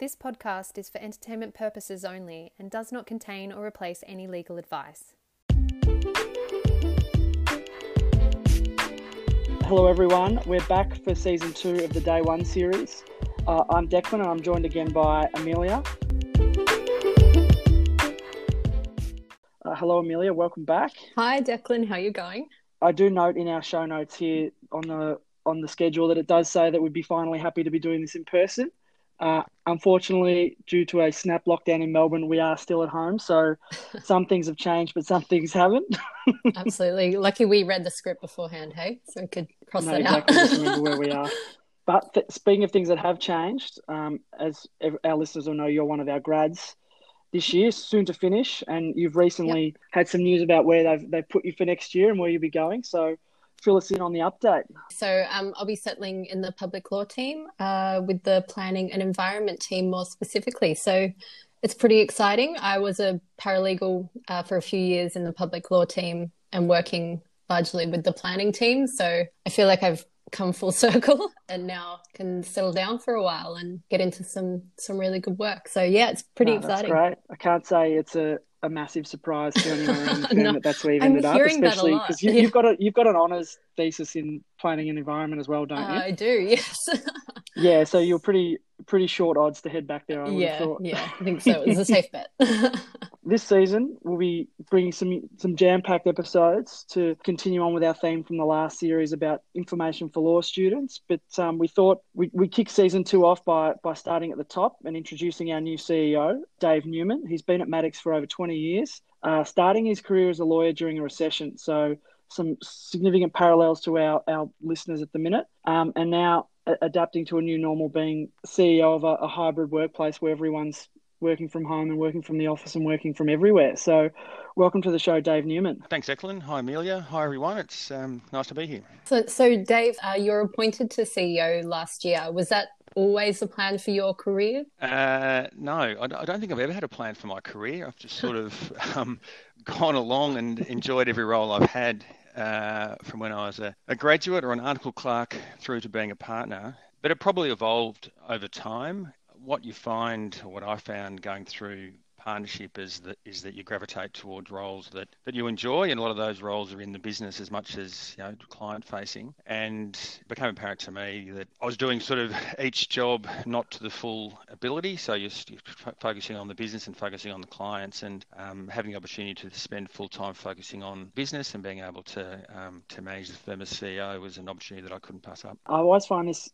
This podcast is for entertainment purposes only and does not contain or replace any legal advice. Hello, everyone. We're back for season two of the Day One series. Uh, I'm Declan, and I'm joined again by Amelia. Uh, hello, Amelia. Welcome back. Hi, Declan. How are you going? I do note in our show notes here on the on the schedule that it does say that we'd be finally happy to be doing this in person. Uh, unfortunately, due to a snap lockdown in Melbourne, we are still at home. So some things have changed, but some things haven't. Absolutely. Lucky we read the script beforehand, hey? So we could cross no, that exactly. out. Remember where we are. But th- speaking of things that have changed, um, as our listeners will know, you're one of our grads this year, soon to finish, and you've recently had some news about where they've they've put you for next year and where you'll be going. So fill us in on the update. So um, I'll be settling in the public law team uh, with the planning and environment team more specifically. So it's pretty exciting. I was a paralegal uh, for a few years in the public law team and working largely with the planning team. So I feel like I've come full circle and now can settle down for a while and get into some some really good work. So yeah, it's pretty No, that's exciting. great. I can't say it's a, a massive surprise to anyone No, that that's where you've I'm ended up, hearing that a especially because you, you've got a you've got an honours thesis in planning and environment as well, don't you? I do, yes. Yeah, so you're pretty pretty short odds to head back there. I would yeah, have thought. yeah, I think so. It's a safe bet. This season, we'll be bringing some some jam packed episodes to continue on with our theme from the last series about information for law students. But um, we thought we we kick season two off by by starting at the top and introducing our new CEO, Dave Newman. He's been at Maddocks for over 20 years, uh, starting his career as a lawyer during a recession. So some significant parallels to our, our listeners at the minute. Um, and now adapting to a new normal, being CEO of a, a hybrid workplace where everyone's working from home and working from the office and working from everywhere. So, welcome to the show, Dave Newman. Thanks, Declan. Hi, Amelia. Hi, everyone. It's um, nice to be here. So, so Dave, uh, you're appointed to CEO last year. Was that always the plan for your career? Uh, no, I, I don't think I've ever had a plan for my career. I've just sort of um, gone along and enjoyed every role I've had uh, from when I was a, a graduate or an article clerk through to being a partner. But it probably evolved over time. What you find, what I found going through partnership is that is that you gravitate towards roles that, that you enjoy and a lot of those roles are in the business as much as you know client facing and it became apparent to me that I was doing sort of each job not to the full ability so you're, you're f- focusing on the business and focusing on the clients and um, having the opportunity to spend full time focusing on business and being able to um, to manage the firm as CEO was an opportunity that I couldn't pass up. I always find this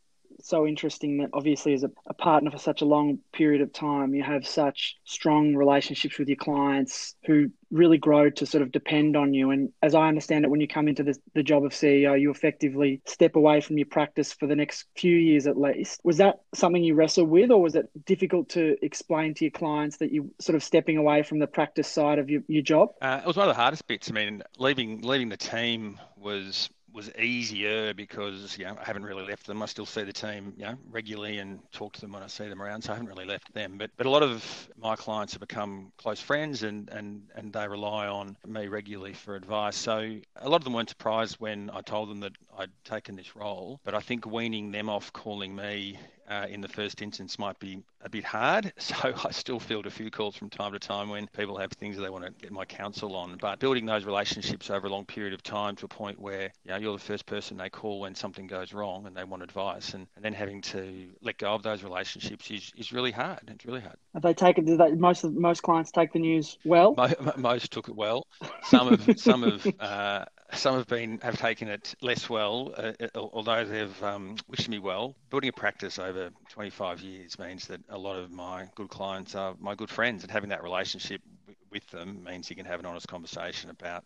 so interesting that obviously as a, a partner for such a long period of time you have such strong relationships with your clients who really grow to sort of depend on you. And as i understand it when you come into the, the job of ceo you effectively step away from your practice for the next few years at least. Was that something you wrestled with or was it difficult to explain to your clients that you sort of stepping away from the practice side of your, your job? Uh, it was one of the hardest bits. I mean, leaving leaving the team was was easier because you know I haven't really left them. I still see the team you know regularly and talk to them when I see them around. So I haven't really left them. But but a lot of my clients have become close friends and and and they rely on me regularly for advice. So a lot of them weren't surprised when I told them that I'd taken this role. But I think weaning them off calling me uh, in the first instance might be a bit hard. So I still field a few calls from time to time when people have things they want to get my counsel on. But building those relationships over a long period of time to a point where you know, you're the first person they call when something goes wrong and they want advice, and, and then having to let go of those relationships is, is really hard. It's really hard. have they taken they, most most clients take the news well Mo- mo- Most took it well. Some have some have uh, some have been have taken it less well, uh, uh, although they've um, wished me well. Building a practice over 25 years means that a lot of my good clients are my good friends, and having that relationship w- with them means you can have an honest conversation about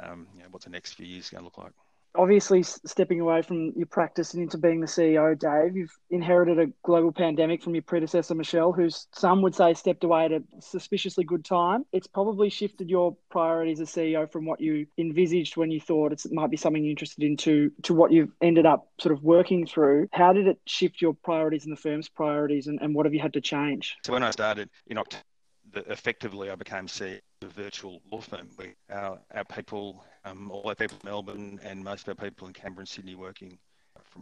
um, you know, what the next few years are going to look like. Obviously stepping away from your practice and into being the CEO, Dave, you've inherited a global pandemic from your predecessor, Michelle, who some would say stepped away at a suspiciously good time. It's probably shifted your priorities as CEO from what you envisaged when you thought it might be something you're interested in to, to what you've ended up sort of working through. How did it shift your priorities and the firm's priorities, and, and what have you had to change? So when I started in October, effectively I became CEO a virtual law firm. We, our, our people, um, all our people in Melbourne and most of our people in Canberra and Sydney working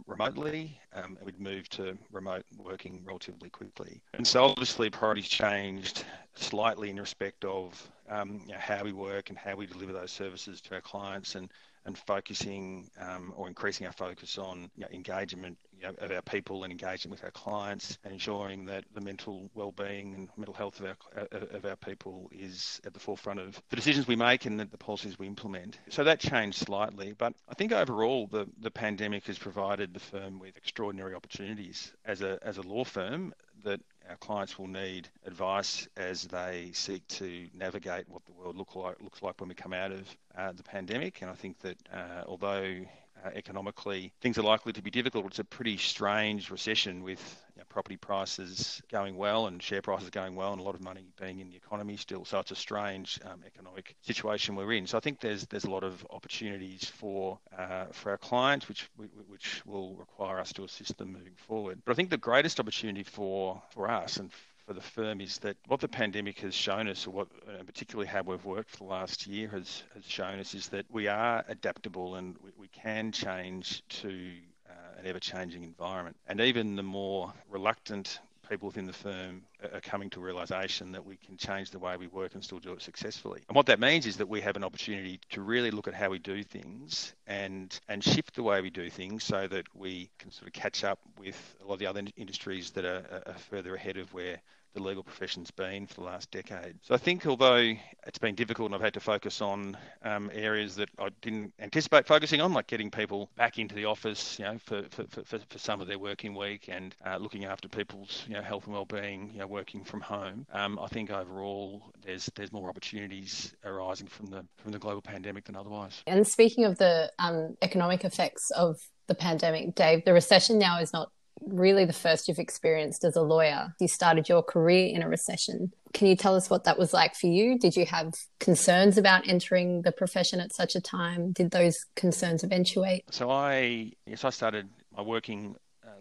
remotely, um, and we'd moved to remote working relatively quickly. And so obviously priorities changed slightly in respect of um, you know, how we work and how we deliver those services to our clients and and focusing um, or increasing our focus on you know, engagement you know, of our people and engaging with our clients and ensuring that the mental well-being and mental health of our of our people is at the forefront of the decisions we make and the, the policies we implement. So that changed slightly, but I think overall the, the pandemic has provided the firm with extraordinary opportunities as a as a law firm that our clients will need advice as they seek to navigate what the world look like, looks like when we come out of uh, the pandemic. And I think that uh, although uh, economically things are likely to be difficult, it's a pretty strange recession with you know, property prices going well and share prices going well and a lot of money being in the economy still. So it's a strange um, economic situation we're in. So I think there's there's a lot of opportunities for uh, for our clients, which which will require us to assist them moving forward. But I think the greatest opportunity for for us and for the firm is that what the pandemic has shown us, or what, particularly how we've worked for the last year, has, has shown us is that we are adaptable and we, we can change to uh, an ever changing environment. And even the more reluctant people within the firm are coming to realization that we can change the way we work and still do it successfully. And what that means is that we have an opportunity to really look at how we do things and and shift the way we do things so that we can sort of catch up with a lot of the other industries that are, are further ahead of where the legal profession's been for the last decade. So I think although it's been difficult and I've had to focus on um, areas that I didn't anticipate focusing on, like getting people back into the office, you know, for, for, for, for some of their working week and uh, looking after people's, you know, health and well-being, you know, working from home. Um, I think overall there's there's more opportunities arising from the from the global pandemic than otherwise. And speaking of the um, economic effects of the pandemic, Dave, the recession now is not really the first you've experienced as a lawyer. You started your career in a recession. Can you tell us what that was like for you? Did you have concerns about entering the profession at such a time? Did those concerns eventuate? So I yes, I started my working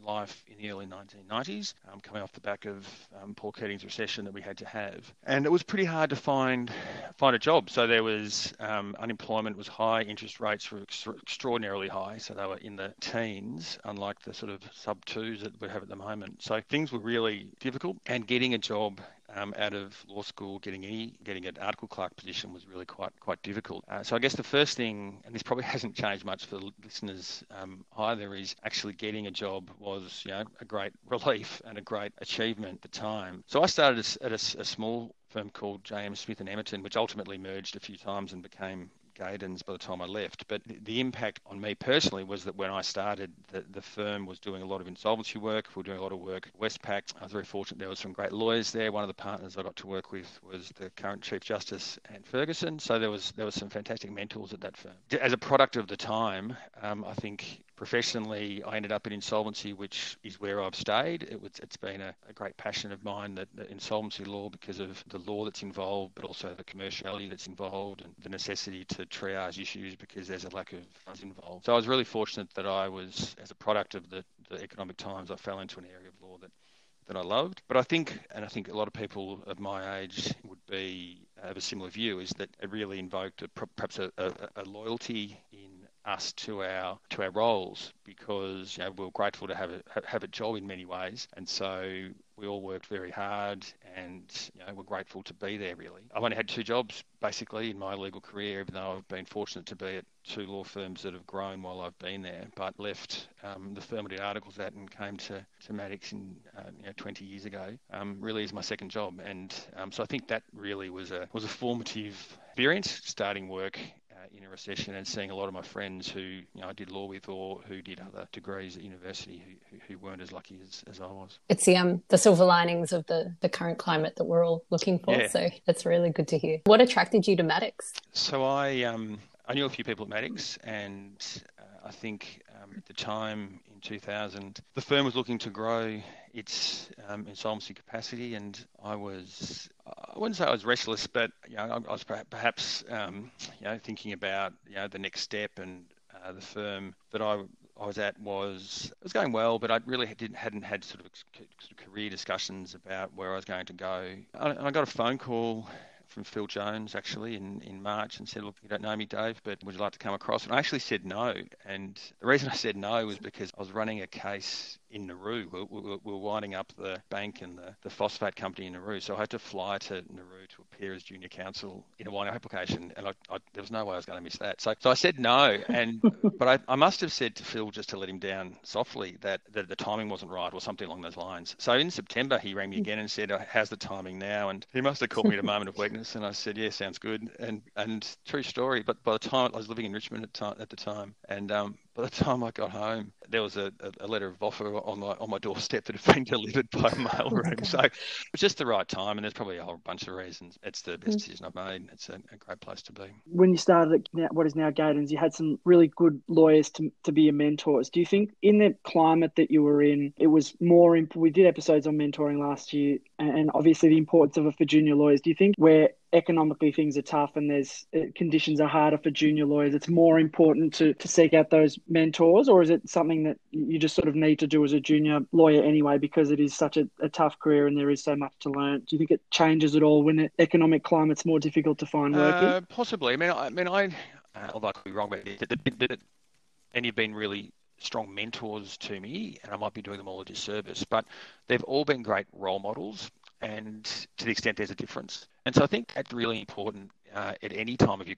life in the early 1990s, um, coming off the back of um, Paul Keating's recession that we had to have, and it was pretty hard to find find a job. So there was um, unemployment was high, interest rates were ex- extraordinarily high, so they were in the teens, unlike the sort of sub twos that we have at the moment. So things were really difficult, and getting a job um, out of law school, getting any getting an article clerk position was really quite quite difficult. Uh, so I guess the first thing, and this probably hasn't changed much for listeners um, either, is actually getting a job was you know a great relief and a great achievement at the time. So I started at a, a small firm called J.M. Smith and Emerton, which ultimately merged a few times and became Gadens by the time I left. But the impact on me personally was that when I started, the, the firm was doing a lot of insolvency work. We were doing a lot of work Westpac. I was very fortunate there was some great lawyers there. One of the partners I got to work with was the current Chief Justice, Anne Ferguson. So there was there was some fantastic mentors at that firm. As a product of the time, um, I think professionally, I ended up in insolvency, which is where I've stayed. It it's been a, a great passion of mine that, that, insolvency law, because of the law that's involved, but also the commerciality that's involved and the necessity to triage issues because there's a lack of funds involved. So I was really fortunate that I was, as a product of the, the economic times, I fell into an area of law that that I loved. But I think, and I think a lot of people of my age would be have a similar view, is that it really invoked a, perhaps a, a, a loyalty in us to our to our roles because you know, we are grateful to have a have a job in many ways, and so we all worked very hard, and you know, we're grateful to be there. Really, I've only had two jobs basically in my legal career, even though I've been fortunate to be at two law firms that have grown while I've been there. But left um, the firm I did articles at and came to to Maddocks in uh, you know, 20 years ago. Um, really is my second job, and um, so I think that really was a was a formative experience starting work in a recession and seeing a lot of my friends who you know I did law with or who did other degrees at university who, who weren't as lucky as, as I was. It's the um the silver linings of the the current climate that we're all looking for. Yeah. So that's really good to hear. What attracted you to Maddocks? So I um I knew a few people at Maddocks and uh, I think um, at the time in 2000 the firm was looking to grow its um, insolvency capacity and I was I wouldn't say I was restless, but you know, I was perhaps um, you know thinking about you know the next step and uh, the firm that I I was at was it was going well, but I really didn't hadn't had sort of, career discussions about where I was going to go. And I got a phone call from Phil Jones actually in, in March and said, Look, you don't know me, Dave, but would you like to come across? And I actually said no. And the reason I said no was because I was running a case in Nauru. We, we, we were winding up the bank and the, the phosphate company in Nauru. So I had to fly to Nauru to appear as junior counsel in a winding application. And I, I, there was no way I was going to miss that. So, so I said no. And But I, I must have said to Phil, just to let him down softly, that, that the timing wasn't right or something along those lines. So in September, he rang me again and said, How's the timing now? And he must have caught me at a moment of weakness. And I said, Yeah, sounds good. And, and true story. But by the time I was living in Richmond at, time, at the time, and um, by the time I got home, there was a, a, letter of offer on my on my doorstep that had been delivered by mail room. Oh so it was just the right time, and there's probably a whole bunch of reasons. It's the best mm. decision I've made. It's a, a, great place to be. When you started at what is now Gadens, you had some really good lawyers to, to be your mentors. Do you think in the climate that you were in, it was more? Imp- we did episodes on mentoring last year, and obviously the importance of it for junior lawyers. Do you think where economically things are tough and there's uh, conditions are harder for junior lawyers, it's more important to, to seek out those mentors, or is it something that you just sort of need to do as a junior lawyer anyway because it is such a, a tough career and there is so much to learn? Do you think it changes at all when the economic climate's more difficult to find work uh? Possibly. I mean, I, I mean, I uh, although I could be wrong about it, and you've been really strong mentors to me, and I might be doing them all a disservice, but they've all been great role models and to the extent there's a difference. And so I think that's really important uh, at any time of your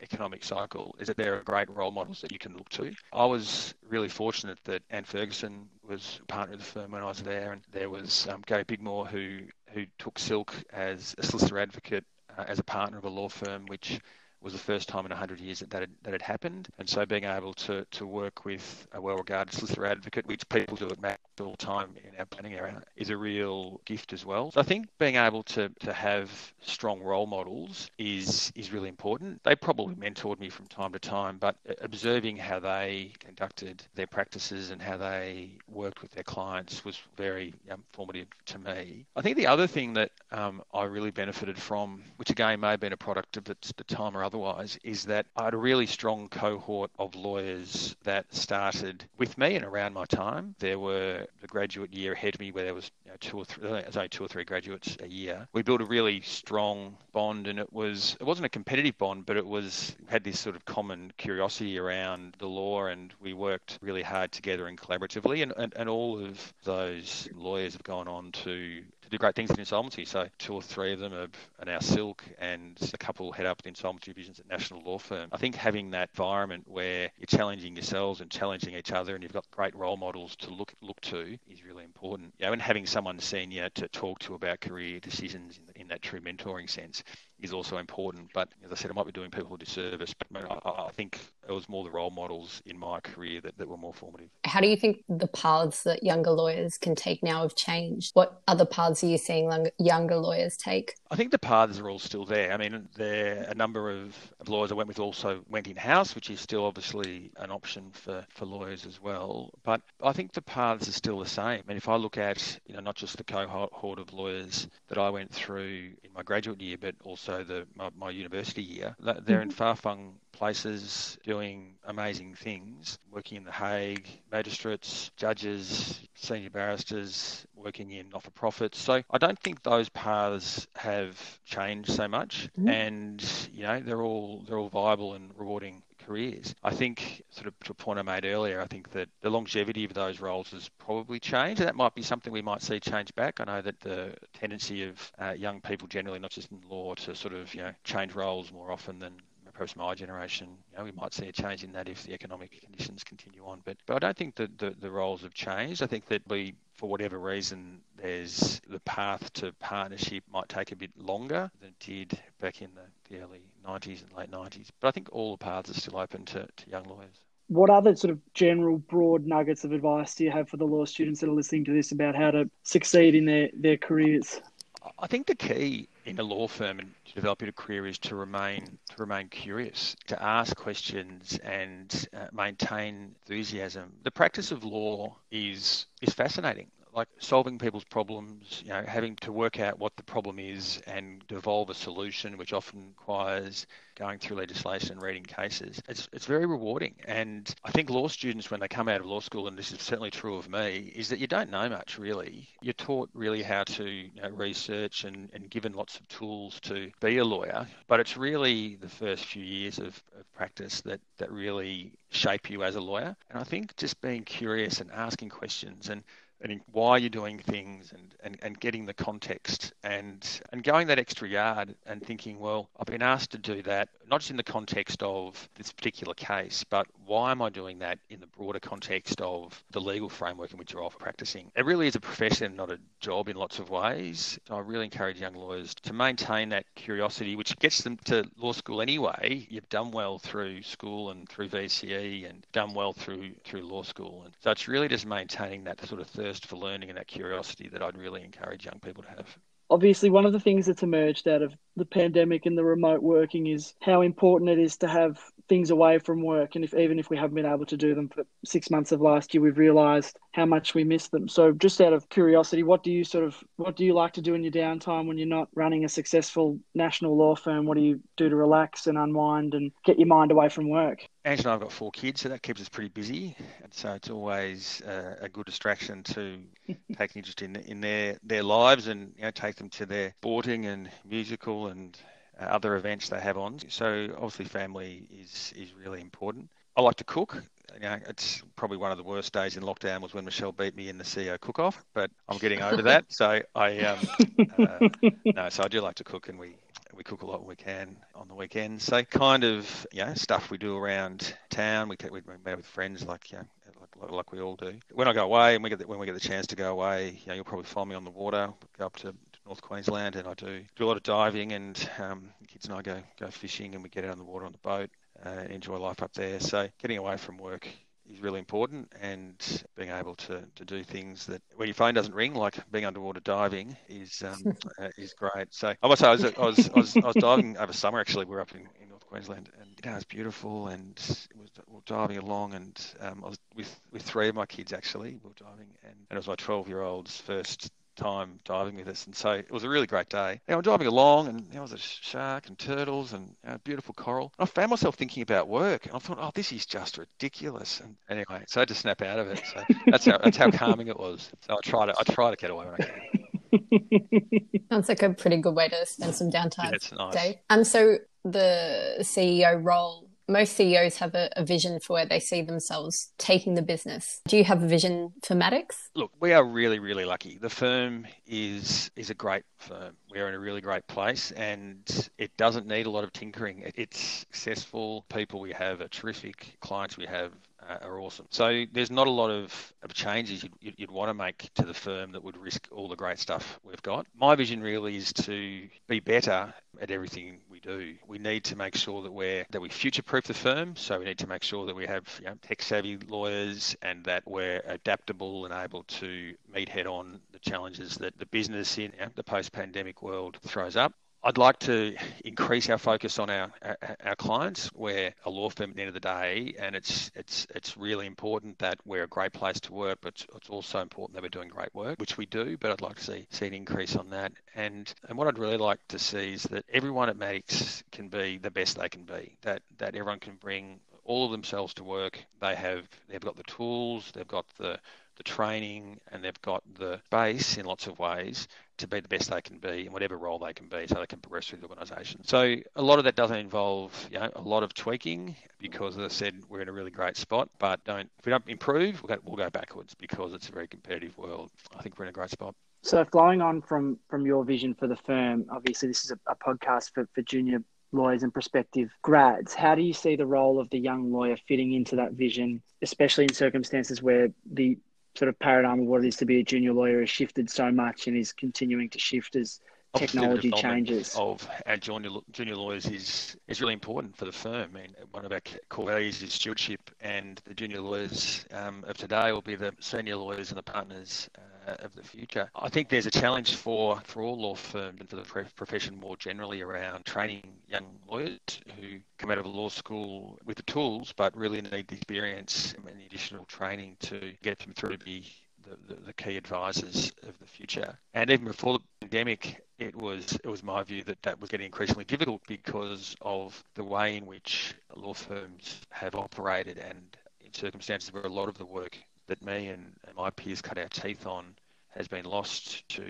economic cycle is that there are great role models that you can look to. I was really fortunate that Anne Ferguson was a partner of the firm when I was there, and there was um, Gary Bigmore who who took Silk as a solicitor advocate uh, as a partner of a law firm, which was the first time in 100 years that that had, that had happened. And so being able to, to work with a well-regarded solicitor advocate, which people do at Mac all time in our planning area, is a real gift as well. So I think being able to, to have strong role models is, is really important. They probably mentored me from time to time, but observing how they conducted their practices and how they worked with their clients was very um, formative to me. I think the other thing that um, I really benefited from, which again may have been a product of the, the time or otherwise, is that I had a really strong cohort of lawyers that started with me and around my time. There were the graduate year ahead of me where there was you know, two or three, uh, there's only two or three graduates a year. We built a really strong bond, and it was it wasn't a competitive bond, but it was had this sort of common curiosity around the law, and we worked really hard together and collaboratively. And, and, and all of those lawyers have gone on to do great things in insolvency. So two or three of them are, are now Silk, and a couple head up the insolvency divisions at national law firm. I think having that environment where you're challenging yourselves and challenging each other, and you've got great role models to look look to, is really important. Know, and having someone senior to talk to about career decisions in that true mentoring sense is also important. But as I said, I might be doing people a disservice, but I, I, think it was more the role models in my career that, that were more formative. How do you think the paths that younger lawyers can take now have changed? What other paths are you seeing younger lawyers take? I think the paths are all still there. I mean, there a number of lawyers I went with also went in house, which is still obviously an option for, for lawyers as well. But I think the paths are still the same. And if I look at, you know, not just the cohort of lawyers that I went through in my graduate year, but also the my, my university year. They're in mm-hmm. far-flung places doing amazing things, working in The Hague, magistrates, judges, senior barristers, working in not-for-profits. So I don't think those paths have changed so much, mm-hmm. and you know they're all they're all viable and rewarding careers. I think, sort of to a point I made earlier, I think that the longevity of those roles has probably changed. And that might be something we might see change back. I know that the tendency of uh, young people generally, not just in law, to sort of you know change roles more often than perhaps my generation, you know, we might see a change in that if the economic conditions continue on. But but I don't think that the, the roles have changed. I think that we, for whatever reason, there's the path to partnership might take a bit longer than it did back in the, the early 90s and late 90s. But I think all the paths are still open to, to young lawyers. What other sort of general broad nuggets of advice do you have for the law students that are listening to this about how to succeed in their, their careers? I think the key in a law firm and to develop your career is to remain to remain curious, to ask questions and uh, maintain enthusiasm. The practice of law is is fascinating. Like solving people's problems, you know, having to work out what the problem is and devolve a solution, which often requires going through legislation and reading cases. It's, it's very rewarding. And I think law students, when they come out of law school, and this is certainly true of me, is that you don't know much really. You're taught really how to you know, research and, and given lots of tools to be a lawyer. But it's really the first few years of, of practice that, that really shape you as a lawyer. And I think just being curious and asking questions and and why you're doing things and, and, and getting the context and and going that extra yard and thinking, well, I've been asked to do that, not just in the context of this particular case, but why am I doing that in the broader context of the legal framework in which you're practicing? It really is a profession, not a job in lots of ways. So I really encourage young lawyers to maintain that curiosity, which gets them to law school anyway. You've done well through school and through VCE and done well through through law school. And so it's really just maintaining that sort of third thirst for learning and that curiosity that I'd really encourage young people to have. Obviously, one of the things that's emerged out of the pandemic and the remote working is how important it is to have things away from work. And if even if we haven't been able to do them for six months of last year, we've realised how much we miss them. So, just out of curiosity, what do you sort of what do you like to do in your downtime when you're not running a successful national law firm? What do you do to relax and unwind and get your mind away from work? Angela and I've got four kids, so that keeps us pretty busy, and so it's always uh, a good distraction to take an interest in in their their lives and you know take them to their sporting and musical and other events they have on. So obviously, family is is really important. I like to cook. You know, it's probably one of the worst days in lockdown was when Michelle beat me in the CEO cook-off, but I'm getting over that. So I um, uh, no, so I do like to cook, and we we cook a lot when we can on the weekends. So kind of you know stuff we do around town. We we, we meet with friends like you know, like, like, we all do. When I go away, and we get the, when we get the chance to go away, you know, you'll probably find me on the water. Go up to North Queensland, and I do do a lot of diving, and um, kids and I go go fishing, and we get out on the water on the boat, uh, enjoy life up there. So getting away from work is really important, and being able to, to do things that when your phone doesn't ring, like being underwater diving, is um, uh, is great. So I must say, I was, I was, I was, I was diving over summer. Actually, we are up in, in North Queensland, and you know, it was beautiful, and it was, we were diving along, and um, I was with with three of my kids actually. We were diving, and, and it was my 12 year old's first time diving with us, and so it was a really great day. You know, I'm driving along, and there was a shark and turtles and you know, beautiful coral. And I found myself thinking about work, and I thought, oh, this is just ridiculous. And anyway, so I had to snap out of it. So that's how that's how calming it was. So I try to I try to get away when I can. Sounds like a pretty good way to spend some downtime. Yeah, nice. Day. And so the CEO role most CEOs have a, a, vision for where they see themselves taking the business. Do you have a vision for Maddocks? Look, we are really, really lucky. The firm is is a great firm. We're in a really great place, and it doesn't need a lot of tinkering. It's successful. People we have are terrific. Clients we have Uh, are awesome. So there's not a lot of, of changes you'd, you'd, want to make to the firm that would risk all the great stuff we've got. My vision really is to be better at everything we do. We need to make sure that we're that we future-proof the firm. So we need to make sure that we have you know, tech-savvy lawyers and that we're adaptable and able to meet head-on the challenges that the business in you know, the post-pandemic world throws up. I'd like to increase our focus on our, our, clients. We're a law firm at the end of the day, and it's it's it's really important that we're a great place to work, but it's also important that we're doing great work, which we do. But I'd like to see see an increase on that. And and what I'd really like to see is that everyone at Maddocks can be the best they can be. That that everyone can bring all of themselves to work. They have they've got the tools, they've got the the training, and they've got the base in lots of ways to be the best they can be in whatever role they can be so they can progress through the organisation. So a lot of that doesn't involve you know, a lot of tweaking because, as I said, we're in a really great spot. But don't if we don't improve, we'll go, we'll go backwards because it's a very competitive world. I think we're in a great spot. So flowing on from from your vision for the firm, obviously this is a, a podcast for, for junior lawyers and prospective grads. How do you see the role of the young lawyer fitting into that vision, especially in circumstances where the sort of paradigm of what it is to be a junior lawyer has shifted so much and is continuing to shift as technology changes. Of our junior, junior lawyers is is really important for the firm. I mean, one of our core values is stewardship, and the junior lawyers um, of today will be the senior lawyers and the partners uh, of the future. I think there's a challenge for, for all law firms and for the profession more generally around training young lawyers who come out of law school with the tools, but really need the experience and the additional training to get them through to be the, the, the key advisors of the future. And even before the pandemic, it was it was my view that that was getting increasingly difficult because of the way in which law firms have operated and in circumstances where a lot of the work that me and, and my peers cut our teeth on has been lost to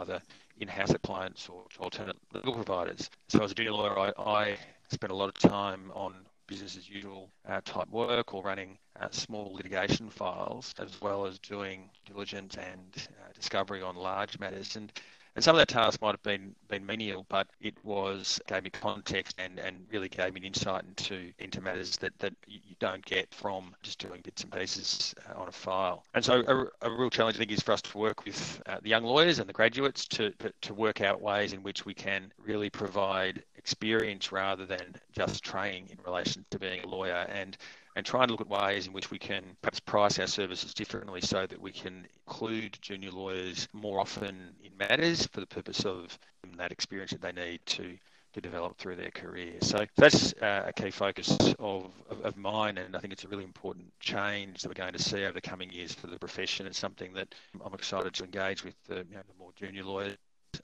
either in-house clients or alternate legal providers. So as a junior lawyer, I, I spent a lot of time on business as usual uh, type work or running uh, small litigation files, as well as doing diligence and uh, discovery on large matters. And and some of that task might have been been menial, but it was gave me context and, and really gave me an insight into into matters that, that you don't get from just doing bits and pieces uh, on a file. And so a, a, real challenge I think is for us to work with uh, the young lawyers and the graduates to, to work out ways in which we can really provide experience rather than just training in relation to being a lawyer and and try and look at ways in which we can perhaps price our services differently so that we can include junior lawyers more often in matters for the purpose of that experience that they need to to develop through their career. So that's uh, a key focus of, of, of, mine, and I think it's a really important change that we're going to see over the coming years for the profession. It's something that I'm excited to engage with the, you know, the more junior lawyers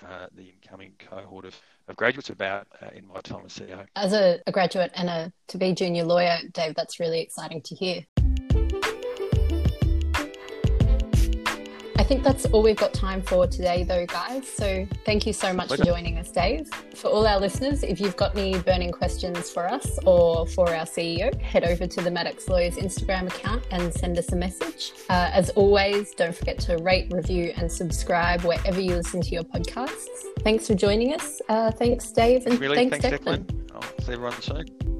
uh, the incoming cohort of, of graduates about uh, in my time as CEO. As a, a graduate and a to be junior lawyer, Dave, that's really exciting to hear. I think that's all we've got time for today, though, guys. So thank you so much Pleasure. for joining us, Dave. For all our listeners, if you've got any burning questions for us or for our CEO, head over to the Maddocks Lawyers Instagram account and send us a message. Uh, as always, don't forget to rate, review, and subscribe wherever you listen to your podcasts. Thanks for joining us. Uh, thanks, Dave, and really, thanks, thanks Declan. Declan. I'll see everyone soon.